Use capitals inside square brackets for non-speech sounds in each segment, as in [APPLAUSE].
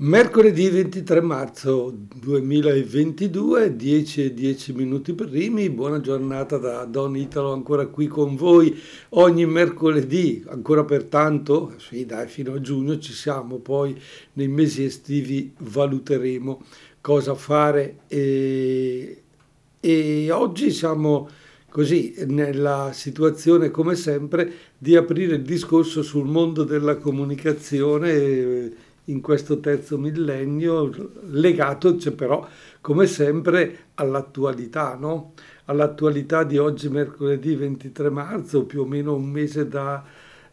Mercoledì 23 marzo 2022, 10 e 10 minuti primi, buona giornata da Don Italo ancora qui con voi ogni mercoledì, ancora per tanto, sì dai fino a giugno ci siamo, poi nei mesi estivi valuteremo cosa fare. E, e oggi siamo così nella situazione come sempre di aprire il discorso sul mondo della comunicazione in questo terzo millennio, legato cioè, però come sempre all'attualità, no? all'attualità di oggi mercoledì 23 marzo, più o meno un mese da,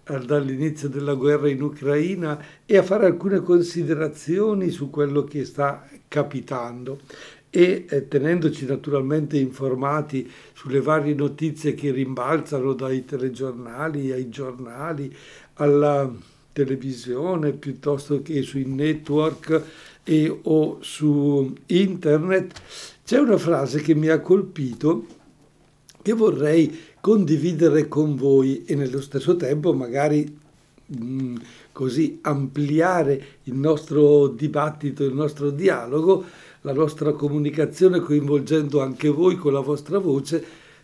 eh, dall'inizio della guerra in Ucraina e a fare alcune considerazioni su quello che sta capitando e eh, tenendoci naturalmente informati sulle varie notizie che rimbalzano dai telegiornali ai giornali alla televisione piuttosto che sui network e, o su internet, c'è una frase che mi ha colpito che vorrei condividere con voi e nello stesso tempo magari mh, mm, così ampliare il nostro dibattito, il nostro dialogo, la nostra comunicazione coinvolgendo anche voi con la vostra voce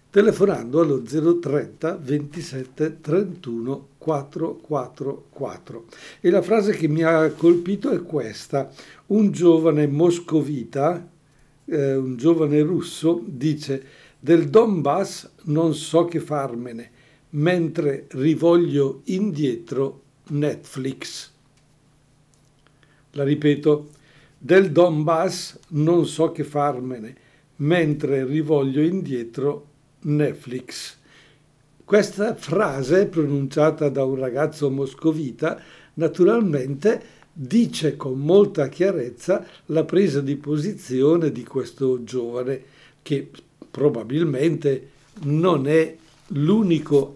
telefonando allo 030 27 31 444. E la frase che mi ha colpito è questa. Un giovane moscovita, eh, un giovane russo, dice del Donbass non so che farmene, mentre rivoglio indietro Netflix. La ripeto, del Donbass non so che farmene, mentre rivoglio indietro Netflix. Questa frase, pronunciata da un ragazzo moscovita, naturalmente dice con molta chiarezza la presa di posizione di questo giovane che probabilmente non è l'unico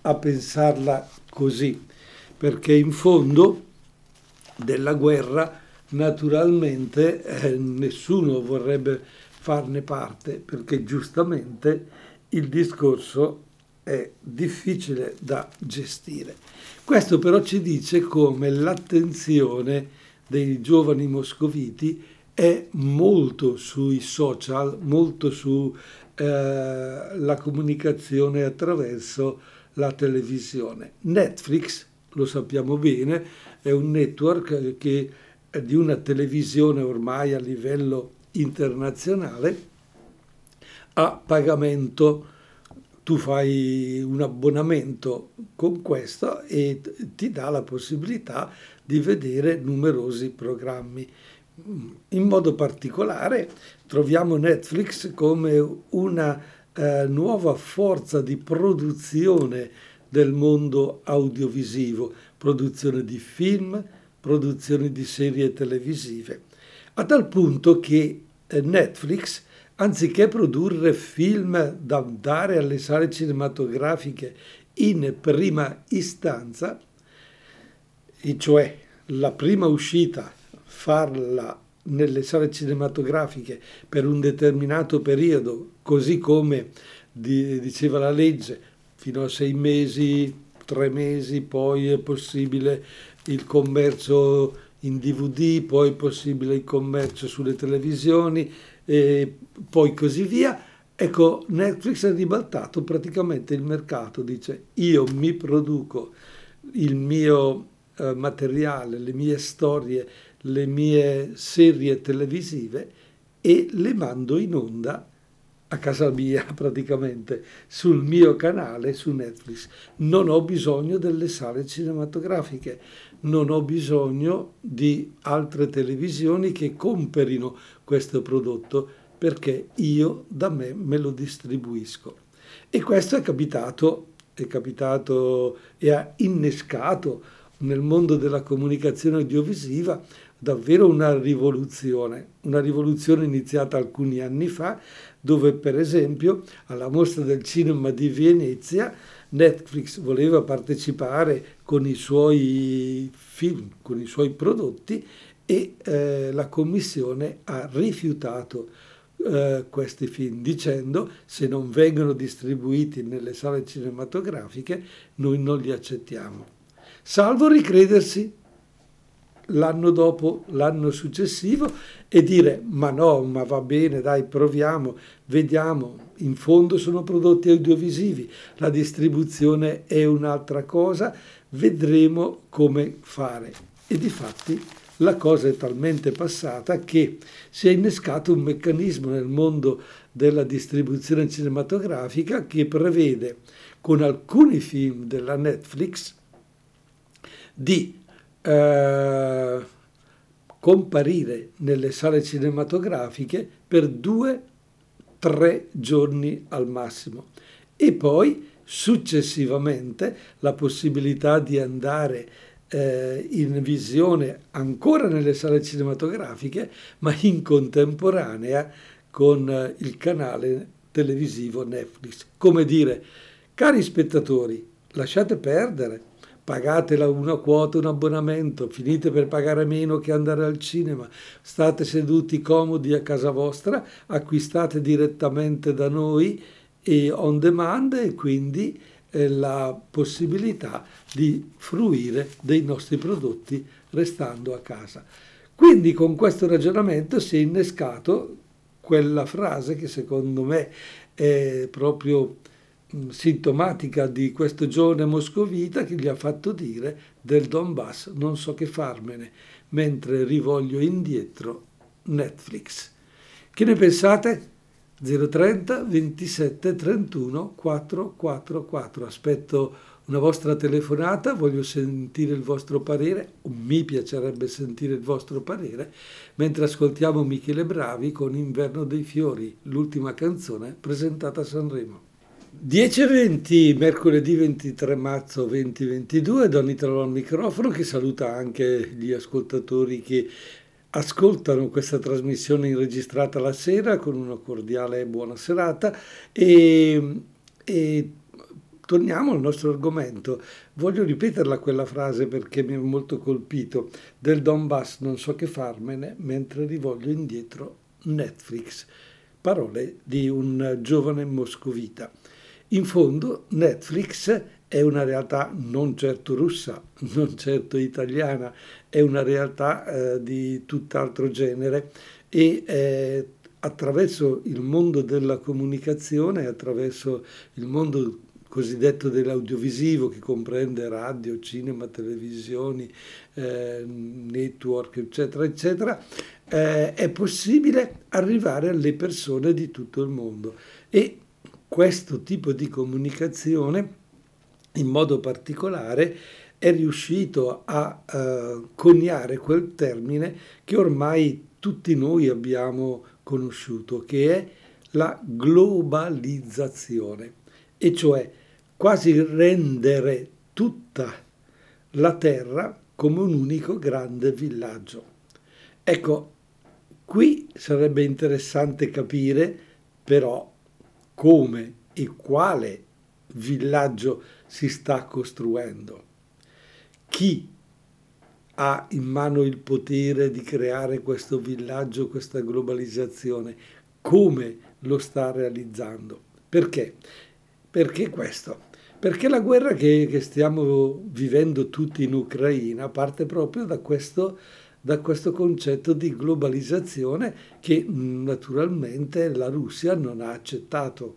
a pensarla così, perché in fondo della guerra naturalmente eh, nessuno vorrebbe farne parte, perché giustamente il discorso è difficile da gestire. Questo però ci dice come l'attenzione dei giovani moscoviti è molto sui social, molto sulla eh, comunicazione attraverso la televisione. Netflix, lo sappiamo bene, è un network che è di una televisione ormai a livello internazionale a pagamento tu fai un abbonamento con questo e ti dà la possibilità di vedere numerosi programmi. In modo particolare troviamo Netflix come una eh, nuova forza di produzione del mondo audiovisivo, produzione di film, produzione di serie televisive, a tal punto che eh, Netflix anziché produrre film da dare alle sale cinematografiche in prima istanza, e cioè la prima uscita farla nelle sale cinematografiche per un determinato periodo, così come diceva la legge, fino a sei mesi, tre mesi, poi è possibile il commercio in DVD, poi possibile il commercio sulle televisioni, e poi così via. Ecco, Netflix ha ribaltato praticamente il mercato, dice io mi produco il mio eh, materiale, le mie storie, le mie serie televisive e le mando in onda a casa mia [LAUGHS] praticamente sul mio canale su Netflix. Non ho bisogno delle sale cinematografiche, non ho bisogno di altre televisioni che comperino questo prodotto perché io da me me lo distribuisco. E questo è capitato, è capitato e ha innescato nel mondo della comunicazione audiovisiva davvero una rivoluzione, una rivoluzione iniziata alcuni anni fa, dove per esempio alla mostra del cinema di Venezia Netflix voleva partecipare con i suoi film, con i suoi prodotti e eh, la commissione ha rifiutato eh, questi film dicendo se non vengono distribuiti nelle sale cinematografiche noi non li accettiamo. Salvo ricredersi l'anno dopo, l'anno successivo e dire ma no, ma va bene, dai, proviamo, vediamo, in fondo sono prodotti audiovisivi, la distribuzione è un'altra cosa, vedremo come fare. E di fatti la cosa è talmente passata che si è innescato un meccanismo nel mondo della distribuzione cinematografica che prevede con alcuni film della Netflix di eh, comparire nelle sale cinematografiche per due, tre giorni al massimo e poi successivamente la possibilità di andare eh, in visione ancora nelle sale cinematografiche, ma in contemporanea con eh, il canale televisivo Netflix. Come dire, cari spettatori, lasciate perdere, pagatela una quota, un abbonamento, finite per pagare meno che andare al cinema, state seduti comodi a casa vostra, acquistate direttamente da noi e on demand e quindi eh, la possibilità di fruire dei nostri prodotti restando a casa. Quindi con questo ragionamento si è innescato quella frase che secondo me è proprio sintomatica di questo giovane moscovita che gli ha fatto dire del Donbass non so che farmene, mentre rivoglio indietro Netflix. Che ne pensate? 030 27 31 444. Aspetto una vostra telefonata, voglio sentire il vostro parere, o mi piacerebbe sentire il vostro parere, mentre ascoltiamo Michele Bravi con Inverno dei Fiori, l'ultima canzone presentata a Sanremo. 10.20, mercoledì 23 marzo 2022, Don Italo al microfono che saluta anche gli ascoltatori che ascoltano questa trasmissione registrata la sera con una cordiale buona serata e, e torniamo al nostro argomento. Voglio ripeterla quella frase perché mi ha molto colpito. Del Donbass non so che farmene mentre rivoglio indietro Netflix. Parole di un giovane moscovita. In fondo Netflix è una realtà non certo russa, non certo italiana, è una realtà eh, di tutt'altro genere e eh, attraverso il mondo della comunicazione, attraverso il mondo cosiddetto dell'audiovisivo che comprende radio, cinema, televisioni, eh, network, eccetera, eccetera, eh, è possibile arrivare alle persone di tutto il mondo. E questo tipo di comunicazione in modo particolare è riuscito a uh, coniare quel termine che ormai tutti noi abbiamo conosciuto, che è la globalizzazione, e cioè quasi rendere tutta la terra come un unico grande villaggio. Ecco, qui sarebbe interessante capire però come e quale villaggio si sta costruendo. Chi ha in mano il potere di creare questo villaggio, questa globalizzazione? Come lo sta realizzando? Perché? Perché questo? Perché la guerra che, che stiamo vivendo tutti in Ucraina parte proprio da questo, da questo concetto di globalizzazione che naturalmente la Russia non ha accettato.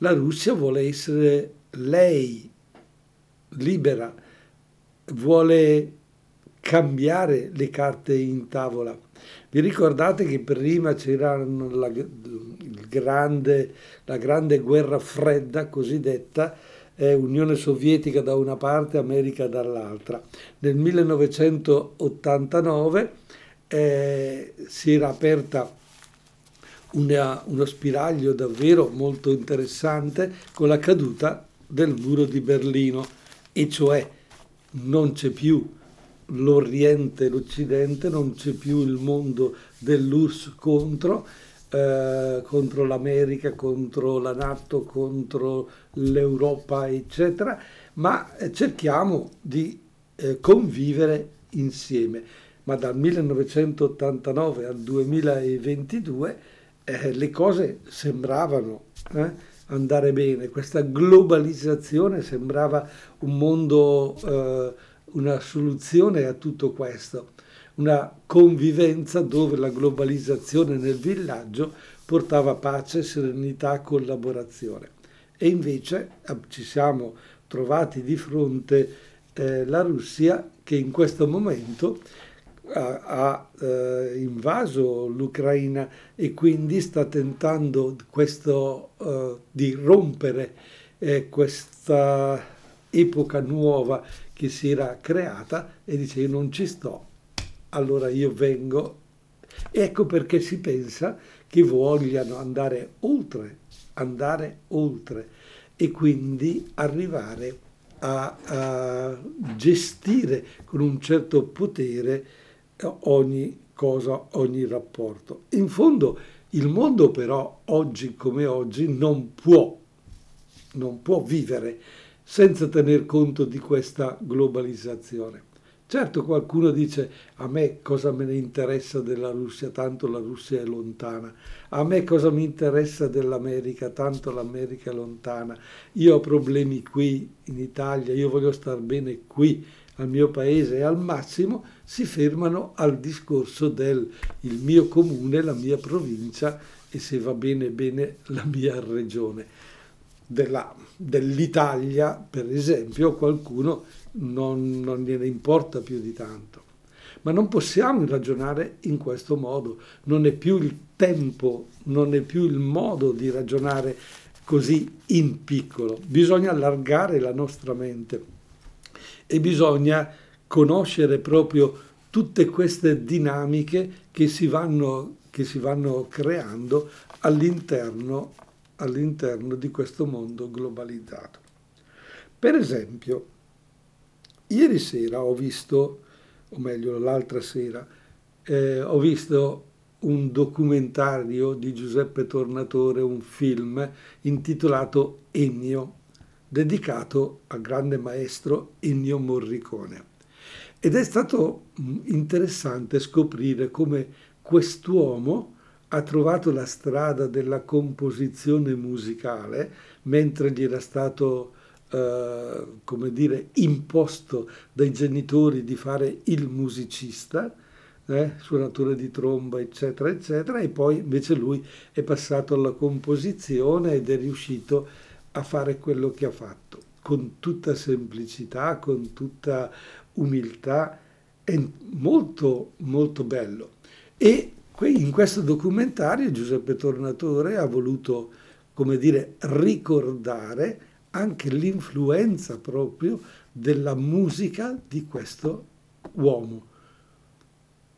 La Russia vuole essere lei libera, vuole cambiare le carte in tavola. Vi ricordate che prima c'era la, grande, la grande guerra fredda cosiddetta, eh, Unione Sovietica da una parte, America dall'altra. Nel 1989 eh, si era aperta una, uno spiraglio davvero molto interessante con la caduta del muro di Berlino e cioè non c'è più l'Oriente e l'Occidente, non c'è più il mondo dell'URSS contro, eh, contro l'America, contro la Nato, contro l'Europa, eccetera, ma cerchiamo di eh, convivere insieme. Ma dal 1989 al 2022 eh, le cose sembravano eh, andare bene, questa globalizzazione sembrava un mondo, eh, una soluzione a tutto questo. Una convivenza dove la globalizzazione nel villaggio portava pace, serenità, collaborazione. E invece eh, ci siamo trovati di fronte eh, la Russia che in questo momento ha, ha eh, invaso l'Ucraina e quindi sta tentando questo, eh, di rompere eh, questa epoca nuova che si era creata e dice io non ci sto, allora io vengo. Ecco perché si pensa che vogliano andare oltre, andare oltre e quindi arrivare a, a gestire con un certo potere ogni cosa, ogni rapporto. In fondo il mondo però oggi come oggi non può, non può vivere senza tener conto di questa globalizzazione. Certo qualcuno dice a me cosa me ne interessa della Russia, tanto la Russia è lontana, a me cosa mi interessa dell'America, tanto l'America è lontana, io ho problemi qui in Italia, io voglio star bene qui al mio paese. E al massimo si fermano al discorso del il mio comune, la mia provincia e se va bene bene la mia regione. Della, dell'Italia, per esempio, qualcuno non, non gliene importa più di tanto. Ma non possiamo ragionare in questo modo, non è più il tempo, non è più il modo di ragionare così in piccolo, bisogna allargare la nostra mente e bisogna conoscere proprio tutte queste dinamiche che si vanno, che si vanno creando all'interno, all'interno di questo mondo globalizzato. Per esempio, ieri sera ho visto, o meglio l'altra sera, eh, ho visto un documentario di Giuseppe Tornatore, un film intitolato Ennio, dedicato al grande maestro Ennio Morricone. Ed è stato mm, interessante scoprire come quest'uomo ha trovato la strada della composizione musicale mentre gli era stato, eh, come dire, imposto dai genitori di fare il musicista, eh, suonatore di tromba, eccetera, eccetera, e poi invece lui è passato alla composizione ed è riuscito a fare quello che ha fatto, con tutta semplicità, con tutta umiltà, è molto, molto bello. E in questo documentario Giuseppe Tornatore ha voluto, come dire, ricordare anche l'influenza proprio della musica di questo uomo.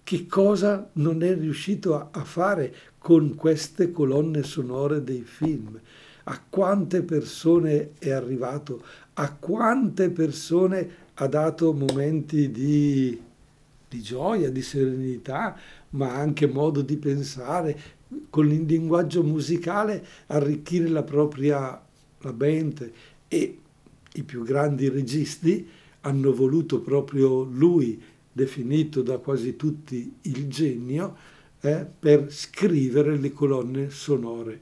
Che cosa non è riuscito a, fare con queste colonne sonore dei film? A quante persone è arrivato? A quante persone ha dato momenti di, di gioia, di serenità, ma anche modo di pensare, con il linguaggio musicale arricchire la propria la mente e i più grandi registi hanno voluto proprio lui, definito da quasi tutti il genio, eh, per scrivere le colonne sonore.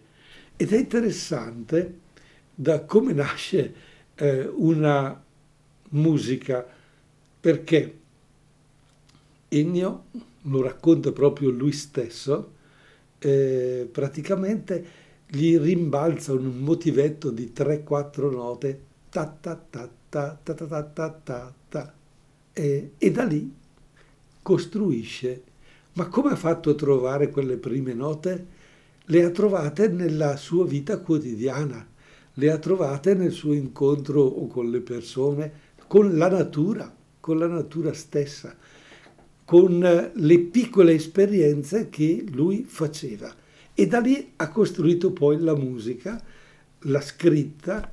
Ed è interessante da come nasce eh, una musica perché Ennio, lo racconta proprio lui stesso, eh, praticamente gli rimbalza un motivetto di 3-4 note ta ta ta ta ta ta ta ta ta ta e, e da lì costruisce. Ma come ha fatto a trovare quelle prime note? Le ha trovate nella sua vita quotidiana, le ha trovate nel suo incontro o con le persone, con la natura, con la natura stessa, con le piccole esperienze che lui faceva. E da lì ha costruito poi la musica, l'ha scritta,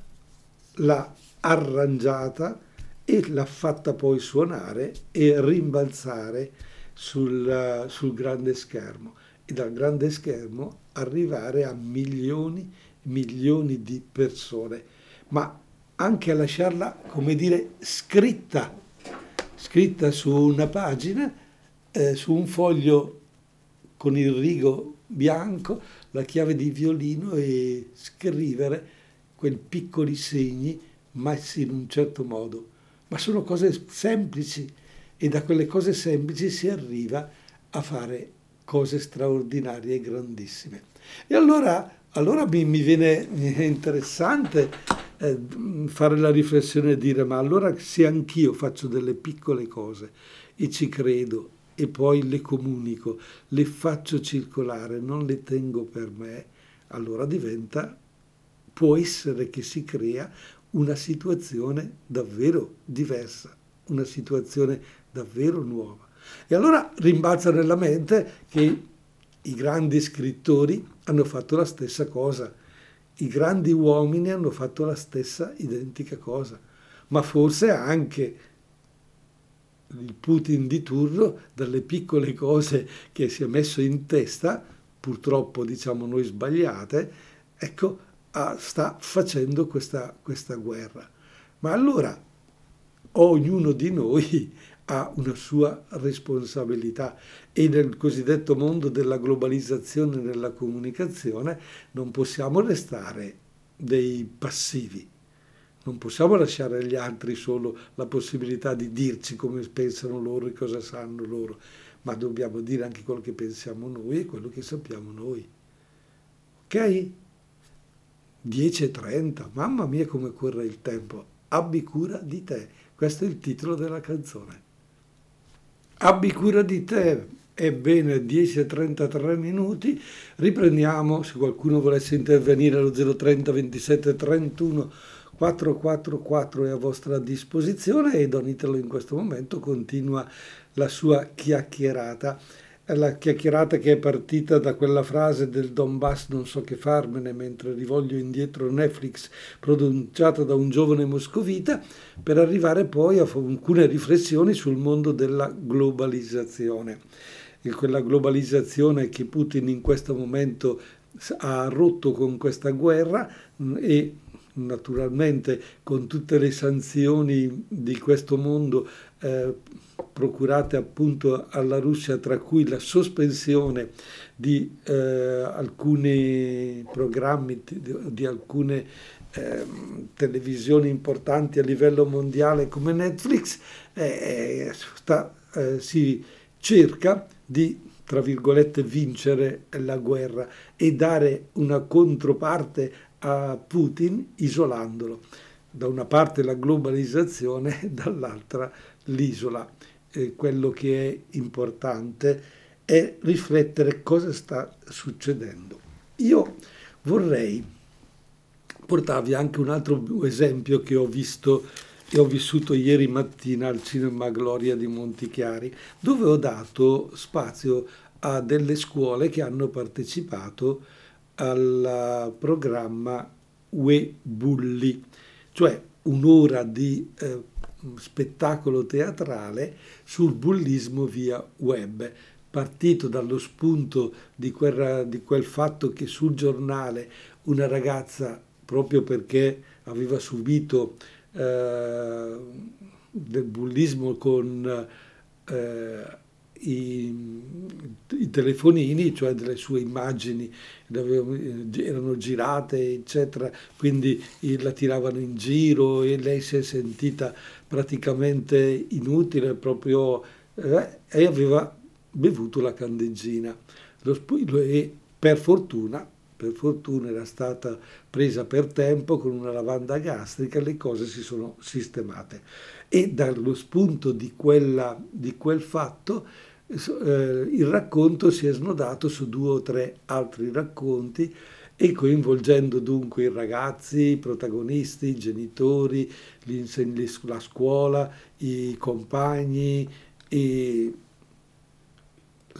l'ha arrangiata e l'ha fatta poi suonare e rimbalzare sul, sul grande schermo e dal grande schermo arrivare a milioni, milioni di persone. Ma anche a lasciarla, come dire, scritta, scritta su una pagina, eh, su un foglio con il rigo bianco, la chiave di violino e scrivere quei piccoli segni messi in un certo modo. Ma sono cose semplici, e da quelle cose semplici si arriva a fare cose straordinarie e grandissime. E allora, allora mi, mi viene interessante eh, fare la riflessione e dire ma allora se anch'io faccio delle piccole cose e ci credo e poi le comunico, le faccio circolare, non le tengo per me, allora diventa, può essere che si crea una situazione davvero diversa, una situazione davvero nuova. E allora rimbalza nella mente che i grandi scrittori hanno fatto la stessa cosa, i grandi uomini hanno fatto la stessa identica cosa, ma forse anche il Putin di turno, dalle piccole cose che si è messo in testa, purtroppo diciamo noi sbagliate, ecco, sta facendo questa, questa guerra. Ma allora ognuno di noi [LAUGHS] ha una sua responsabilità e nel cosiddetto mondo della globalizzazione e della comunicazione non possiamo restare dei passivi. Non possiamo lasciare agli altri solo la possibilità di dirci come pensano loro e cosa sanno loro, ma dobbiamo dire anche quello che pensiamo noi e quello che sappiamo noi. Ok? 10.30, mamma mia come corre il tempo, abbi cura di te. Questo è il titolo della canzone. Abbi cura di te. Ebbene, 10.33 minuti. Riprendiamo, se qualcuno volesse intervenire allo 030 27 31 444 è a vostra disposizione e Don Italo in questo momento continua la sua chiacchierata la chiacchierata che è partita da quella frase del Donbass non so che farmene mentre rivoglio indietro Netflix pronunciata da un giovane moscovita per arrivare poi a alcune riflessioni sul mondo della globalizzazione. E quella globalizzazione che Putin in questo momento ha rotto con questa guerra e naturalmente con tutte le sanzioni di questo mondo eh, procurate appunto alla Russia, tra cui la sospensione di eh, alcuni programmi, di, di alcune eh, televisioni importanti a livello mondiale come Netflix, eh, sta, eh, si cerca di tra virgolette vincere la guerra e dare una controparte a Putin isolandolo. Da una parte la globalizzazione, [LAUGHS] dall'altra l'isola. Eh, quello che è importante è riflettere cosa sta succedendo. Io vorrei portarvi anche un altro esempio che ho visto e ho vissuto ieri mattina al Cinema Gloria di Montichiari, dove ho dato spazio a delle scuole che hanno partecipato al programma UE Bulli, cioè un'ora di eh, spettacolo teatrale sul bullismo via web, partito dallo spunto di quel, di quel fatto che sul giornale una ragazza, proprio perché aveva subito eh, del bullismo con eh, i, i, telefonini, cioè delle sue immagini erano girate, eccetera, quindi la tiravano in giro e lei si è sentita praticamente inutile proprio eh, e aveva bevuto la candeggina. Lo, e per fortuna, per fortuna era stata presa per tempo con una lavanda gastrica, le cose si sono sistemate. E dallo spunto di, quella, di quel fatto eh, il racconto si è snodato su due o tre altri racconti e coinvolgendo dunque i ragazzi, i protagonisti, i genitori, la scuola, i compagni e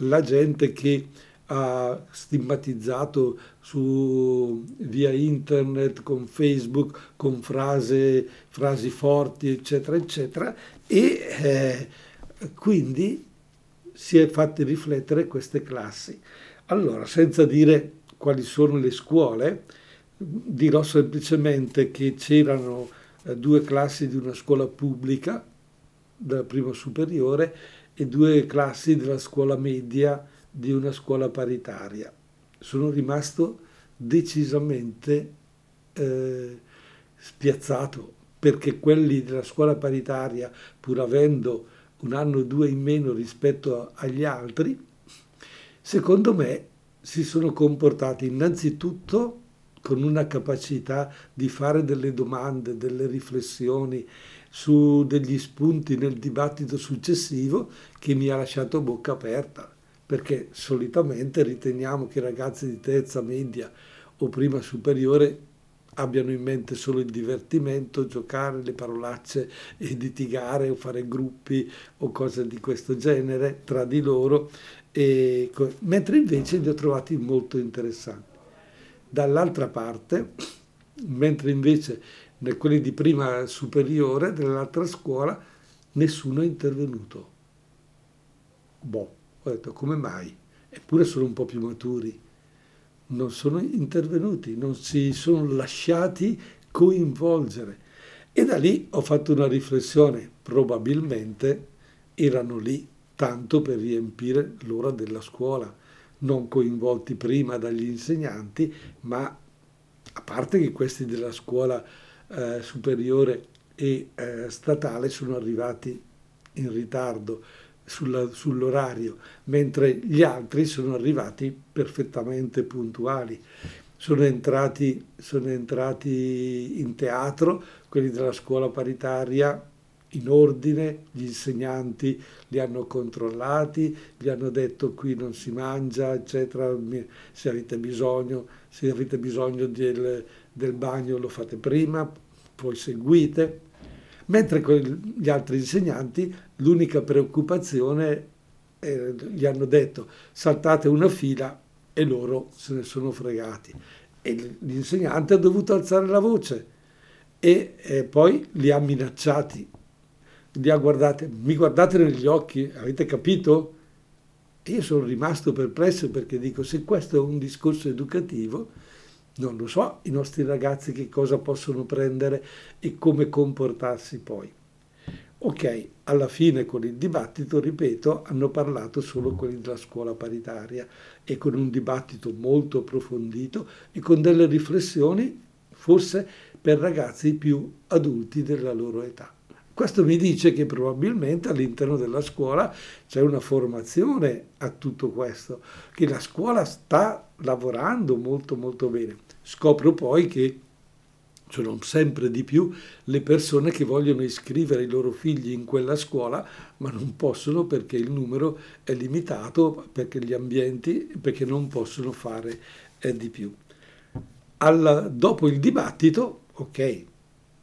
la gente che ha stigmatizzato su, via internet, con Facebook, con frase, frasi forti, eccetera, eccetera, e eh, quindi si è fatti riflettere queste classi. Allora, senza dire quali sono le scuole, dirò semplicemente che c'erano eh, due classi di una scuola pubblica, della prima superiore, e due classi della scuola media di una scuola paritaria. Sono rimasto decisamente eh, spiazzato perché quelli della scuola paritaria, pur avendo un anno o due in meno rispetto agli altri, secondo me si sono comportati innanzitutto con una capacità di fare delle domande, delle riflessioni su degli spunti nel dibattito successivo che mi ha lasciato bocca aperta, perché solitamente riteniamo che i ragazzi di terza media o prima superiore abbiano in mente solo il divertimento, giocare le parolacce e litigare o fare gruppi o cose di questo genere tra di loro, e, mentre invece li ho trovati molto interessanti. Dall'altra parte, mentre invece quelli di prima superiore dell'altra scuola nessuno è intervenuto. Boh, ho detto come mai? Eppure sono un po' più maturi. Non sono intervenuti, non si sono lasciati coinvolgere. E da lì ho fatto una riflessione, probabilmente erano lì tanto per riempire l'ora della scuola non coinvolti prima dagli insegnanti, ma a parte che questi della scuola eh, superiore e eh, statale sono arrivati in ritardo sulla, sull'orario, mentre gli altri sono arrivati perfettamente puntuali. Sono entrati, sono entrati in teatro, quelli della scuola paritaria in ordine, gli insegnanti li hanno controllati, gli hanno detto qui non si mangia, eccetera, se avete bisogno, se avete bisogno del, del bagno lo fate prima, poi seguite. Mentre con gli altri insegnanti l'unica preoccupazione eh, gli hanno detto saltate una fila e loro se ne sono fregati. E l'insegnante ha dovuto alzare la voce e eh, poi li ha minacciati li ha guardati, mi guardate negli occhi, avete capito? E io sono rimasto perplesso perché dico, se questo è un discorso educativo, non lo so i nostri ragazzi che cosa possono prendere e come comportarsi poi. Ok, alla fine con il dibattito, ripeto, hanno parlato solo quelli della scuola paritaria e con un dibattito molto approfondito e con delle riflessioni forse per ragazzi più adulti della loro età. Questo mi dice che probabilmente all'interno della scuola c'è una formazione a tutto questo, che la scuola sta lavorando molto molto bene. Scopro poi che sono sempre di più le persone che vogliono iscrivere i loro figli in quella scuola, ma non possono perché il numero è limitato, perché gli ambienti, perché non possono fare eh, di più. Al, dopo il dibattito, ok,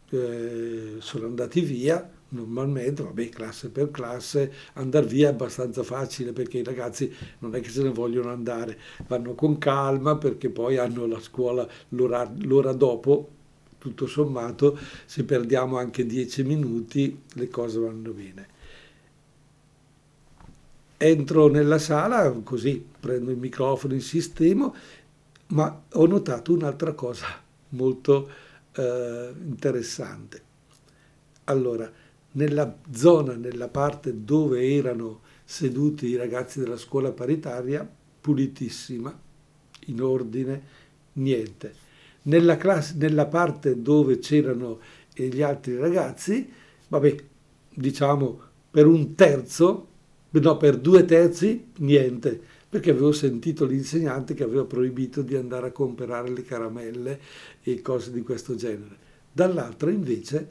eh, sono andati via, normalmente, vabbè, classe per classe, andare via è abbastanza facile perché i ragazzi non è che se ne vogliono andare, vanno con calma perché poi hanno la scuola l'ora, l'ora dopo, tutto sommato, se perdiamo anche dieci minuti le cose vanno bene. Entro nella sala, così prendo il microfono, insistemo, ma ho notato un'altra cosa molto eh, interessante. Allora, nella zona, nella parte dove erano seduti i ragazzi della scuola paritaria, pulitissima, in ordine, niente. Nella, classe, nella parte dove c'erano gli altri ragazzi, vabbè, diciamo per un terzo, no, per due terzi, niente perché avevo sentito l'insegnante che aveva proibito di andare a comprare le caramelle e cose di questo genere. Dall'altra invece,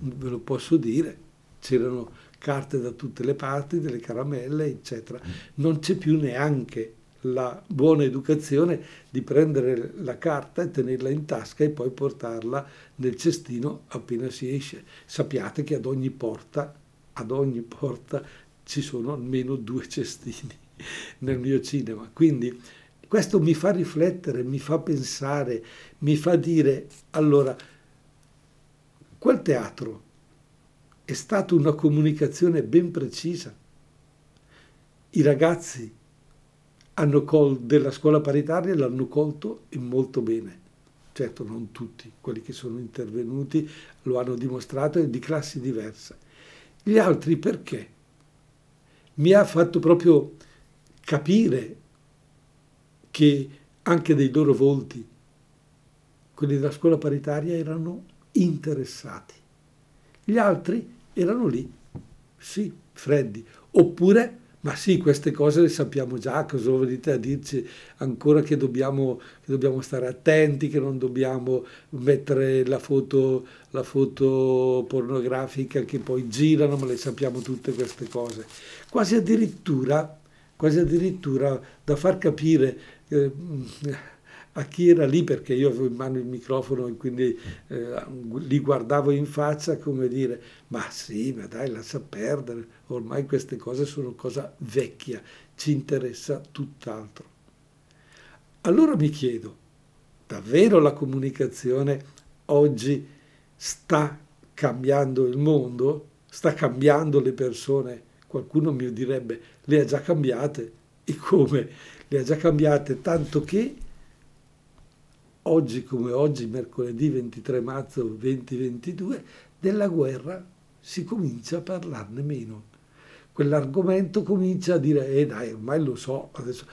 ve lo posso dire, c'erano carte da tutte le parti, delle caramelle, eccetera. Non c'è più neanche la buona educazione di prendere la carta e tenerla in tasca e poi portarla nel cestino appena si esce. Sappiate che ad ogni porta, ad ogni porta ci sono almeno due cestini [LAUGHS] nel mio cinema. Quindi questo mi fa riflettere, mi fa pensare, mi fa dire, allora, quel teatro è stata una comunicazione ben precisa. I ragazzi col- della scuola paritaria l'hanno colto e molto bene. Certo, non tutti, quelli che sono intervenuti lo hanno dimostrato e di classi diverse. Gli altri perché? Mi ha fatto proprio capire che anche dei loro volti, quelli della scuola paritaria, erano interessati. Gli altri erano lì, sì, freddi. Oppure ma sì, queste cose le sappiamo già, cosa venite a dirci ancora che dobbiamo, che dobbiamo stare attenti, che non dobbiamo mettere la foto, la foto pornografica che poi girano, ma le sappiamo tutte queste cose. Quasi addirittura, quasi addirittura da far capire... Eh, a chi era lì perché io avevo in mano il microfono e quindi eh, li guardavo in faccia come dire ma sì, ma dai, lascia perdere, ormai queste cose sono cosa vecchia, ci interessa tutt'altro. Allora mi chiedo, davvero la comunicazione oggi sta cambiando il mondo? Sta cambiando le persone? Qualcuno mi direbbe, le ha già cambiate. E come? Le ha già cambiate tanto che oggi come oggi, mercoledì 23 marzo 2022, della guerra si comincia a parlarne meno. Quell'argomento comincia a dire, eh dai, ormai lo so, adesso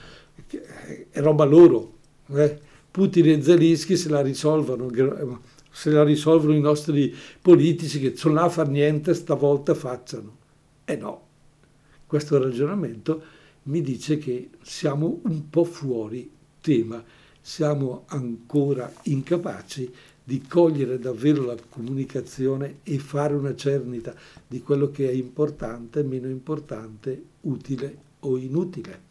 è roba loro. Eh? Putin e Zelensky se la risolvono, se la risolvono i nostri politici che sono là a far niente, stavolta facciano. E eh no, questo ragionamento mi dice che siamo un po' fuori tema siamo ancora incapaci di cogliere davvero la comunicazione e fare una cernita di quello che è importante, meno importante, utile o inutile.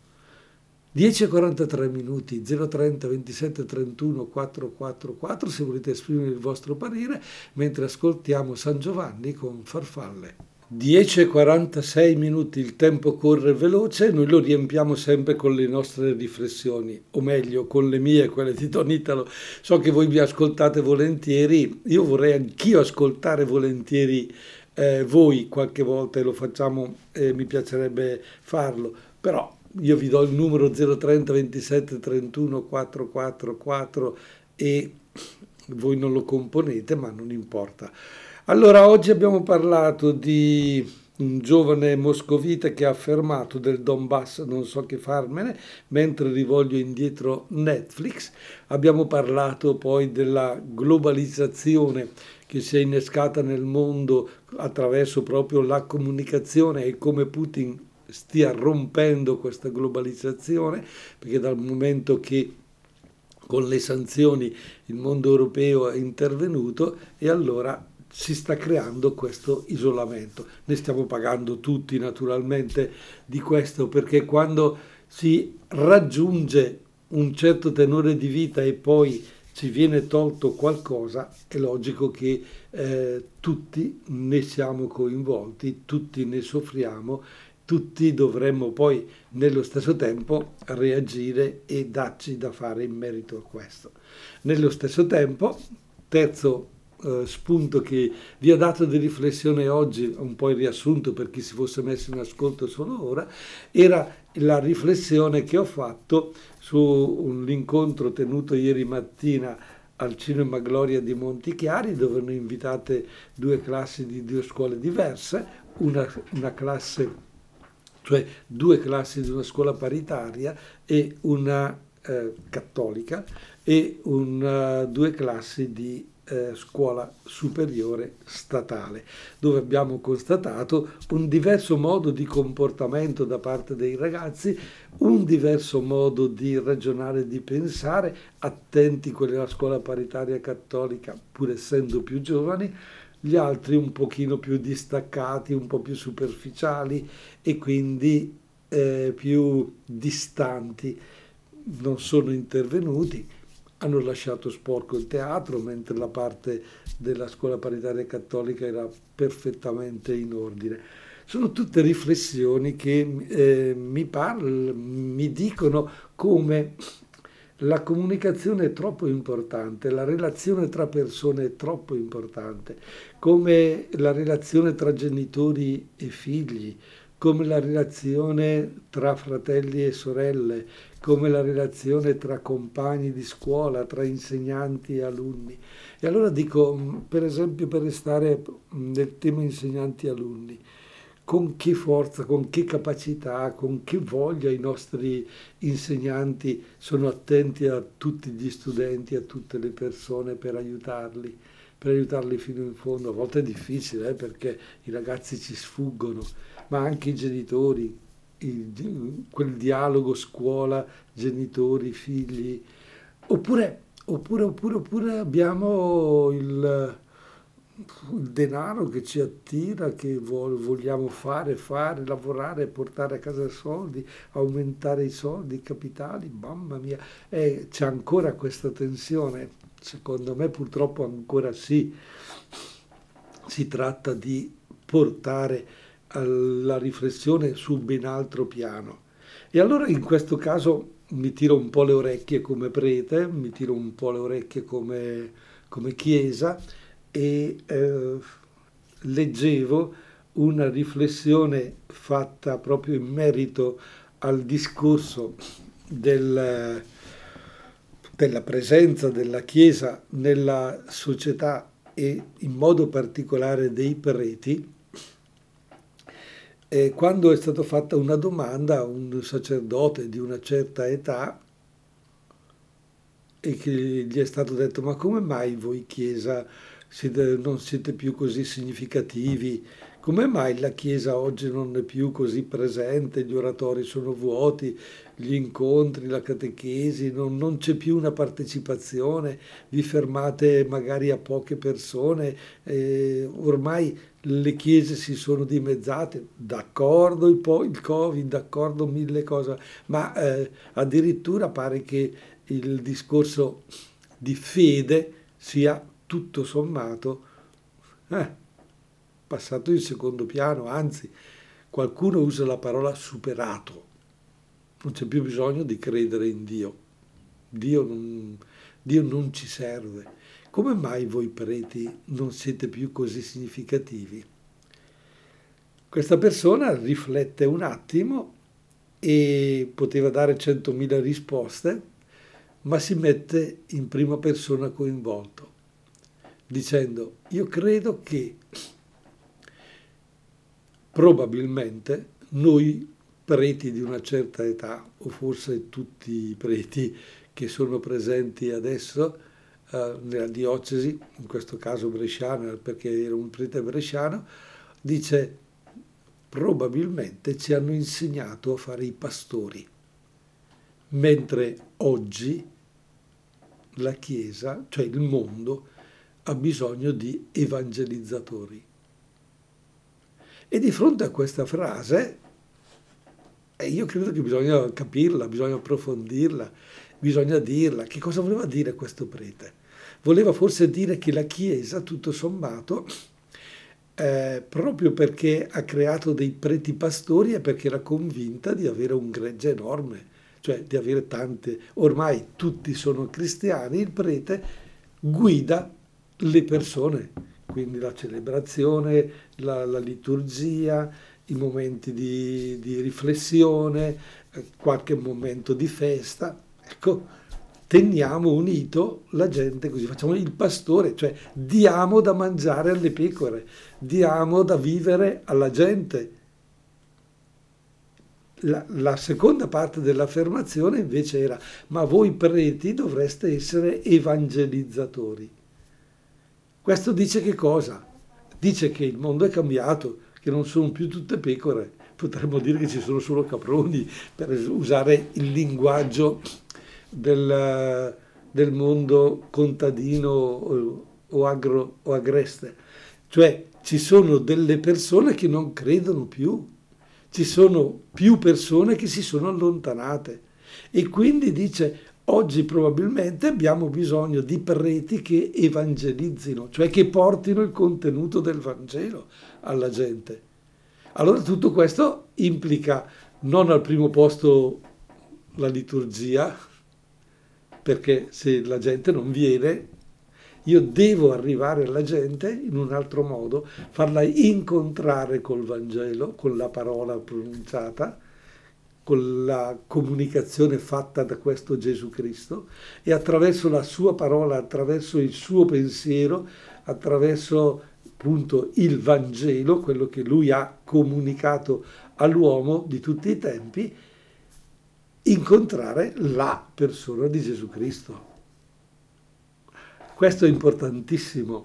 10.43 minuti 030 27 31 444 se volete esprimere il vostro parere mentre ascoltiamo San Giovanni con Farfalle. 10.46 minuti, il tempo corre veloce, noi lo riempiamo sempre con le nostre riflessioni, o meglio con le mie, quelle di Don Italo. So che voi mi ascoltate volentieri, io vorrei anch'io ascoltare volentieri eh, voi qualche volta e lo facciamo, eh, mi piacerebbe farlo, però io vi do il numero 030 27 31 444 e voi non lo componete, ma non importa. Allora, oggi abbiamo parlato di un giovane moscovita che ha affermato del Donbass non so che farmene, mentre rivoglio indietro Netflix. Abbiamo parlato poi della globalizzazione che si è innescata nel mondo attraverso proprio la comunicazione e come Putin stia rompendo questa globalizzazione, perché dal momento che con le sanzioni il mondo europeo è intervenuto e allora si sta creando questo isolamento. Ne stiamo pagando tutti naturalmente di questo perché quando si raggiunge un certo tenore di vita e poi ci viene tolto qualcosa, è logico che eh, tutti ne siamo coinvolti, tutti ne soffriamo, tutti dovremmo poi nello stesso tempo reagire e darci da fare in merito a questo. Nello stesso tempo, terzo eh, spunto che vi ho dato di riflessione oggi, un po' il riassunto per chi si fosse messo in ascolto solo ora, era la riflessione che ho fatto su incontro tenuto ieri mattina al Cinema Gloria di Montichiari, dove hanno invitate due classi di due scuole diverse, una, una classe, cioè due classi di una scuola paritaria e una eh, cattolica e una, due classi di eh, scuola superiore statale, dove abbiamo constatato un diverso modo di comportamento da parte dei ragazzi, un diverso modo di ragionare, di pensare, attenti quelli della scuola paritaria cattolica, pur essendo più giovani, gli altri un pochino più distaccati, un po' più superficiali e quindi eh, più distanti, non sono intervenuti hanno lasciato sporco il teatro, mentre la parte della scuola paritaria cattolica era perfettamente in ordine. Sono tutte riflessioni che eh, mi, parl- mi dicono come la comunicazione è troppo importante, la relazione tra persone è troppo importante, come la relazione tra genitori e figli, come la relazione tra fratelli e sorelle, come la relazione tra compagni di scuola, tra insegnanti e alunni. E allora dico, mm, per esempio, per restare mm, nel tema insegnanti e alunni, con che forza, con che capacità, con che voglia i nostri insegnanti sono attenti a tutti gli studenti, a tutte le persone per aiutarli, per aiutarli fino in fondo. A volte è difficile eh, perché i ragazzi ci sfuggono, ma anche i genitori, il, quel dialogo scuola, genitori, figli, oppure, oppure, oppure, oppure abbiamo il, il denaro che ci attira, che vogliamo fare, fare, lavorare, portare a casa soldi, aumentare i soldi, i capitali, mamma mia, eh, c'è ancora questa tensione, secondo me purtroppo ancora sì, si tratta di portare la riflessione su ben altro piano. E allora in questo caso mi tiro un po' le orecchie come prete, mi tiro un po' le orecchie come, come chiesa e eh, leggevo una riflessione fatta proprio in merito al discorso del, della presenza della Chiesa nella società e in modo particolare dei preti, e quando è stata fatta una domanda a un sacerdote di una certa età e che gli è stato detto ma come mai voi Chiesa siete, non siete più così significativi? Come mai la Chiesa oggi non è più così presente, gli oratori sono vuoti, gli incontri, la catechesi, non, non c'è più una partecipazione, vi fermate magari a poche persone, eh, ormai le chiese si sono dimezzate, d'accordo il, po- il Covid, d'accordo mille cose, ma eh, addirittura pare che il discorso di fede sia tutto sommato eh, passato in secondo piano, anzi qualcuno usa la parola superato. Non c'è più bisogno di credere in Dio. Dio non, Dio non ci serve. Come mai voi preti non siete più così significativi? Questa persona riflette un attimo e poteva dare centomila risposte, ma si mette in prima persona coinvolto, dicendo io credo che probabilmente noi preti di una certa età, o forse tutti i preti che sono presenti adesso eh, nella diocesi, in questo caso bresciana, perché era un prete bresciano, dice probabilmente ci hanno insegnato a fare i pastori, mentre oggi la Chiesa, cioè il mondo, ha bisogno di evangelizzatori. E di fronte a questa frase, eh, io credo che bisogna capirla, bisogna approfondirla, bisogna dirla. Che cosa voleva dire questo prete? Voleva forse dire che la Chiesa, tutto sommato, eh, proprio perché ha creato dei preti pastori è perché era convinta di avere un gregge enorme, cioè di avere tante, ormai tutti sono cristiani, il prete guida le persone quindi la celebrazione, la, la liturgia, i momenti di, di riflessione, eh, qualche momento di festa. Ecco, teniamo unito la gente così, facciamo il pastore, cioè diamo da mangiare alle pecore, diamo da vivere alla gente. La, la, seconda parte dell'affermazione invece era, ma voi preti dovreste essere evangelizzatori. Questo dice che cosa? Dice che il mondo è cambiato, che non sono più tutte pecore, potremmo dire che ci sono solo caproni, per usare il linguaggio del, del mondo contadino o, agro, o agreste. Cioè ci sono delle persone che non credono più, ci sono più persone che si sono allontanate. E quindi dice Oggi probabilmente abbiamo bisogno di preti che evangelizzino, cioè che portino il contenuto del Vangelo alla gente. Allora tutto questo implica non al primo posto la liturgia, perché se la gente non viene, io devo arrivare alla gente in un altro modo, farla incontrare col Vangelo, con la parola pronunciata, con la comunicazione fatta da questo Gesù Cristo e attraverso la sua parola, attraverso il suo pensiero, attraverso appunto il Vangelo, quello che lui ha comunicato all'uomo di tutti i tempi, incontrare la persona di Gesù Cristo. Questo è importantissimo.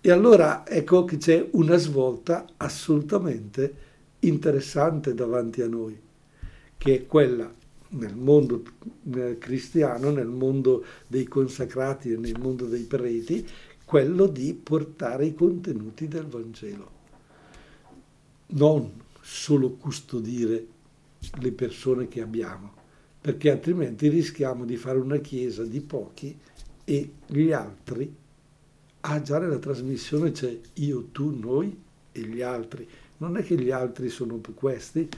E allora ecco che c'è una svolta assolutamente interessante davanti a noi, che è quella nel mondo cristiano, nel mondo dei consacrati e nel mondo dei preti, quello di portare i contenuti del Vangelo. Non solo custodire le persone che abbiamo, perché altrimenti rischiamo di fare una chiesa di pochi e gli altri. Ah, già nella trasmissione c'è io, tu, noi e gli altri. Non è che gli altri sono questi?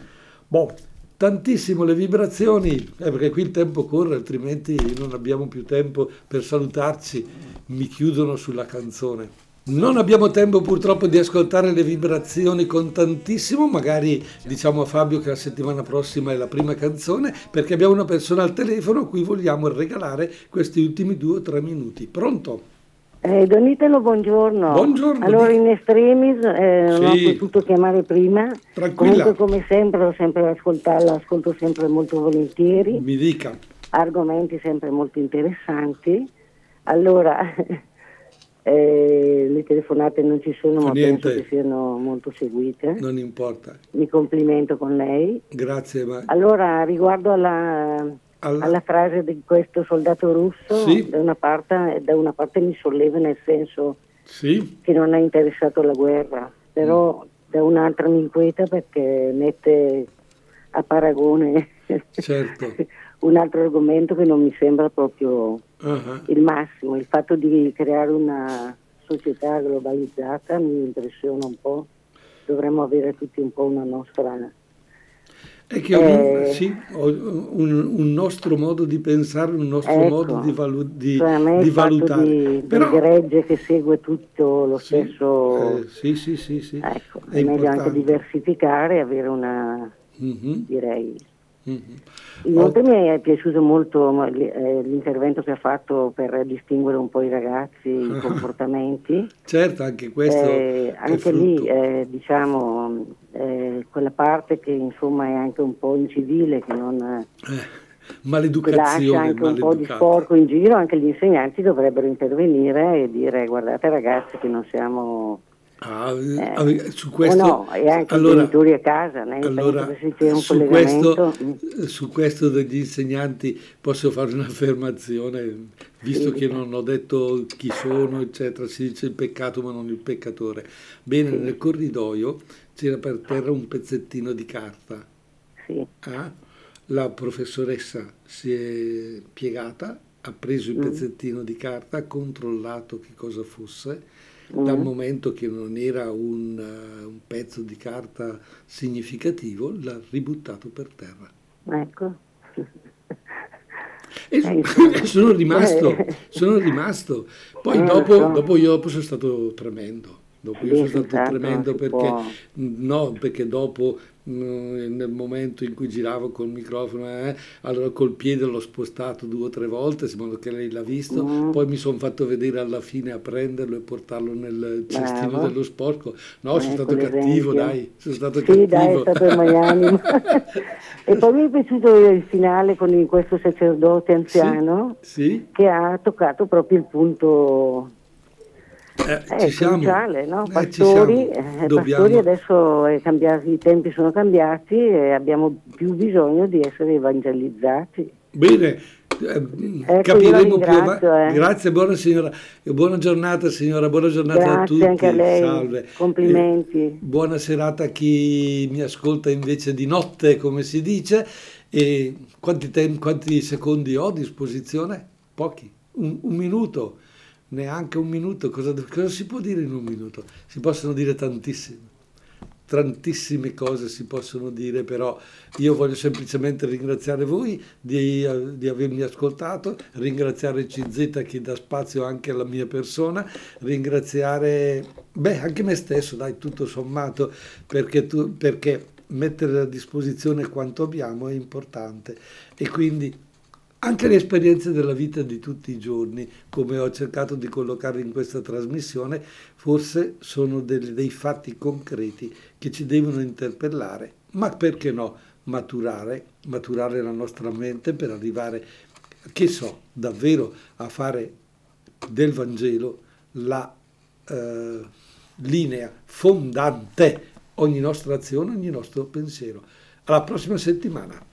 Boh, tantissimo le vibrazioni, eh, perché qui il tempo corre, altrimenti non abbiamo più tempo per salutarci, mi chiudono sulla canzone. Non abbiamo tempo purtroppo di ascoltare le vibrazioni con tantissimo, magari diciamo a Fabio che la settimana prossima è la prima canzone, perché abbiamo una persona al telefono a cui vogliamo regalare questi ultimi due o tre minuti. Pronto? Eh, Donitelo, buongiorno. Buongiorno. Allora, in estremis eh, non ho potuto chiamare prima. Tranquilla. Comunque, come sempre, ho sempre ascoltato, ascolto sempre molto volentieri. Mi dica. Argomenti sempre molto interessanti. Allora, [LAUGHS] eh, le telefonate non ci sono, ma Niente. penso che siano molto seguite. Non importa. Mi complimento con lei. Grazie, ma Allora, riguardo alla, Alla- alla frase di questo soldato russo, Sì. da, una parte, da una parte mi solleva nel senso sì, che non è interessato alla guerra, però da un'altra mi inquieta perché mette a paragone certo. [LAUGHS] un altro argomento che non mi sembra proprio Ah, il massimo, il fatto di creare una società globalizzata mi impressiona un po', dovremmo avere tutti un po' una nostra... È che ognuno- Eh. sì, ho un, un nostro modo di pensare, un nostro Ecco, modo di, valu- di- Cioè, di valutare. di, Però, del gregge che segue tutto lo sì, stesso... eh, sì, sì, sì, sì, ecco, è è, meglio anche diversificare e avere una, Mhm, direi. Inoltre mi è piaciuto molto eh, l'intervento che ha fatto per distinguere un po' i ragazzi, i [LAUGHS] comportamenti. Certo, anche questo Eh, anche lì, eh, diciamo, eh, quella parte che insomma è anche un po' incivile, che non Eh, che lascia maleducazione, anche un po' di sporco in giro, anche gli insegnanti dovrebbero intervenire e dire guardate ragazzi che non siamo... Ah, eh, eh, su questo, no, e anche allora, i genitori a casa, né? allora, su questo, collegamento... su questo degli insegnanti posso fare un'affermazione, visto Sì. che non ho detto chi sono, eccetera, si dice il peccato ma non il peccatore. Bene, nel corridoio c'era per terra un pezzettino di carta. Sì, Ah, La professoressa si è piegata, ha preso il Mm. pezzettino di carta, ha controllato che cosa fosse, dal Mm. momento che non era un, eh, un pezzo di carta significativo, l'ha ributtato per terra. ecco. E Eh, [LAUGHS] sono rimasto, Eh. sono rimasto. Poi dopo, so. dopo io sono stato tremendo. Dopo io sono stato esatto, tremendo perché, no, perché dopo, nel momento in cui giravo col microfono, eh, allora col piede l'ho spostato due o tre volte, in modo che lei l'ha visto, Mm. poi mi sono fatto vedere alla fine a prenderlo e portarlo nel cestino Bravo. dello sporco. No, sono Ecco stato cattivo, dai, sono stato Sì, cattivo. dai, è stato magnanimo. [LAUGHS] e poi mi è piaciuto il finale con questo sacerdote anziano Sì, che ha toccato proprio il punto eh, eh, ci siamo. cruciale, no? Eh, ci Pastori, siamo. eh, pastori adesso è cambiato- i tempi sono cambiati e abbiamo più bisogno di essere evangelizzati. Bene, eh, Ecco, capiremo più avanti. eh. Grazie, buona signora. Buona giornata signora, buona giornata a Grazie tutti. anche a lei. Salve. Complimenti. Buona serata a chi mi ascolta invece di notte, come si dice. E quanti, tem- quanti secondi ho a disposizione? Pochi. Un, un minuto, neanche un minuto. Cosa, cosa si può dire in un minuto? Si possono dire tantissime tantissime cose si possono dire, però io voglio semplicemente ringraziare voi di, eh, di avermi ascoltato, ringraziare CZ che dà spazio anche alla mia persona, ringraziare beh, anche me stesso, dai, tutto sommato, perché, tu, perché mettere a disposizione quanto abbiamo è importante e quindi anche le esperienze della vita di tutti i giorni, come ho cercato di collocare in questa trasmissione, forse sono dei, dei fatti concreti che ci devono interpellare, ma perché no, maturare, maturare la nostra mente per arrivare, che so, davvero a fare del Vangelo la eh, linea fondante ogni nostra azione, ogni nostro pensiero. Alla prossima settimana.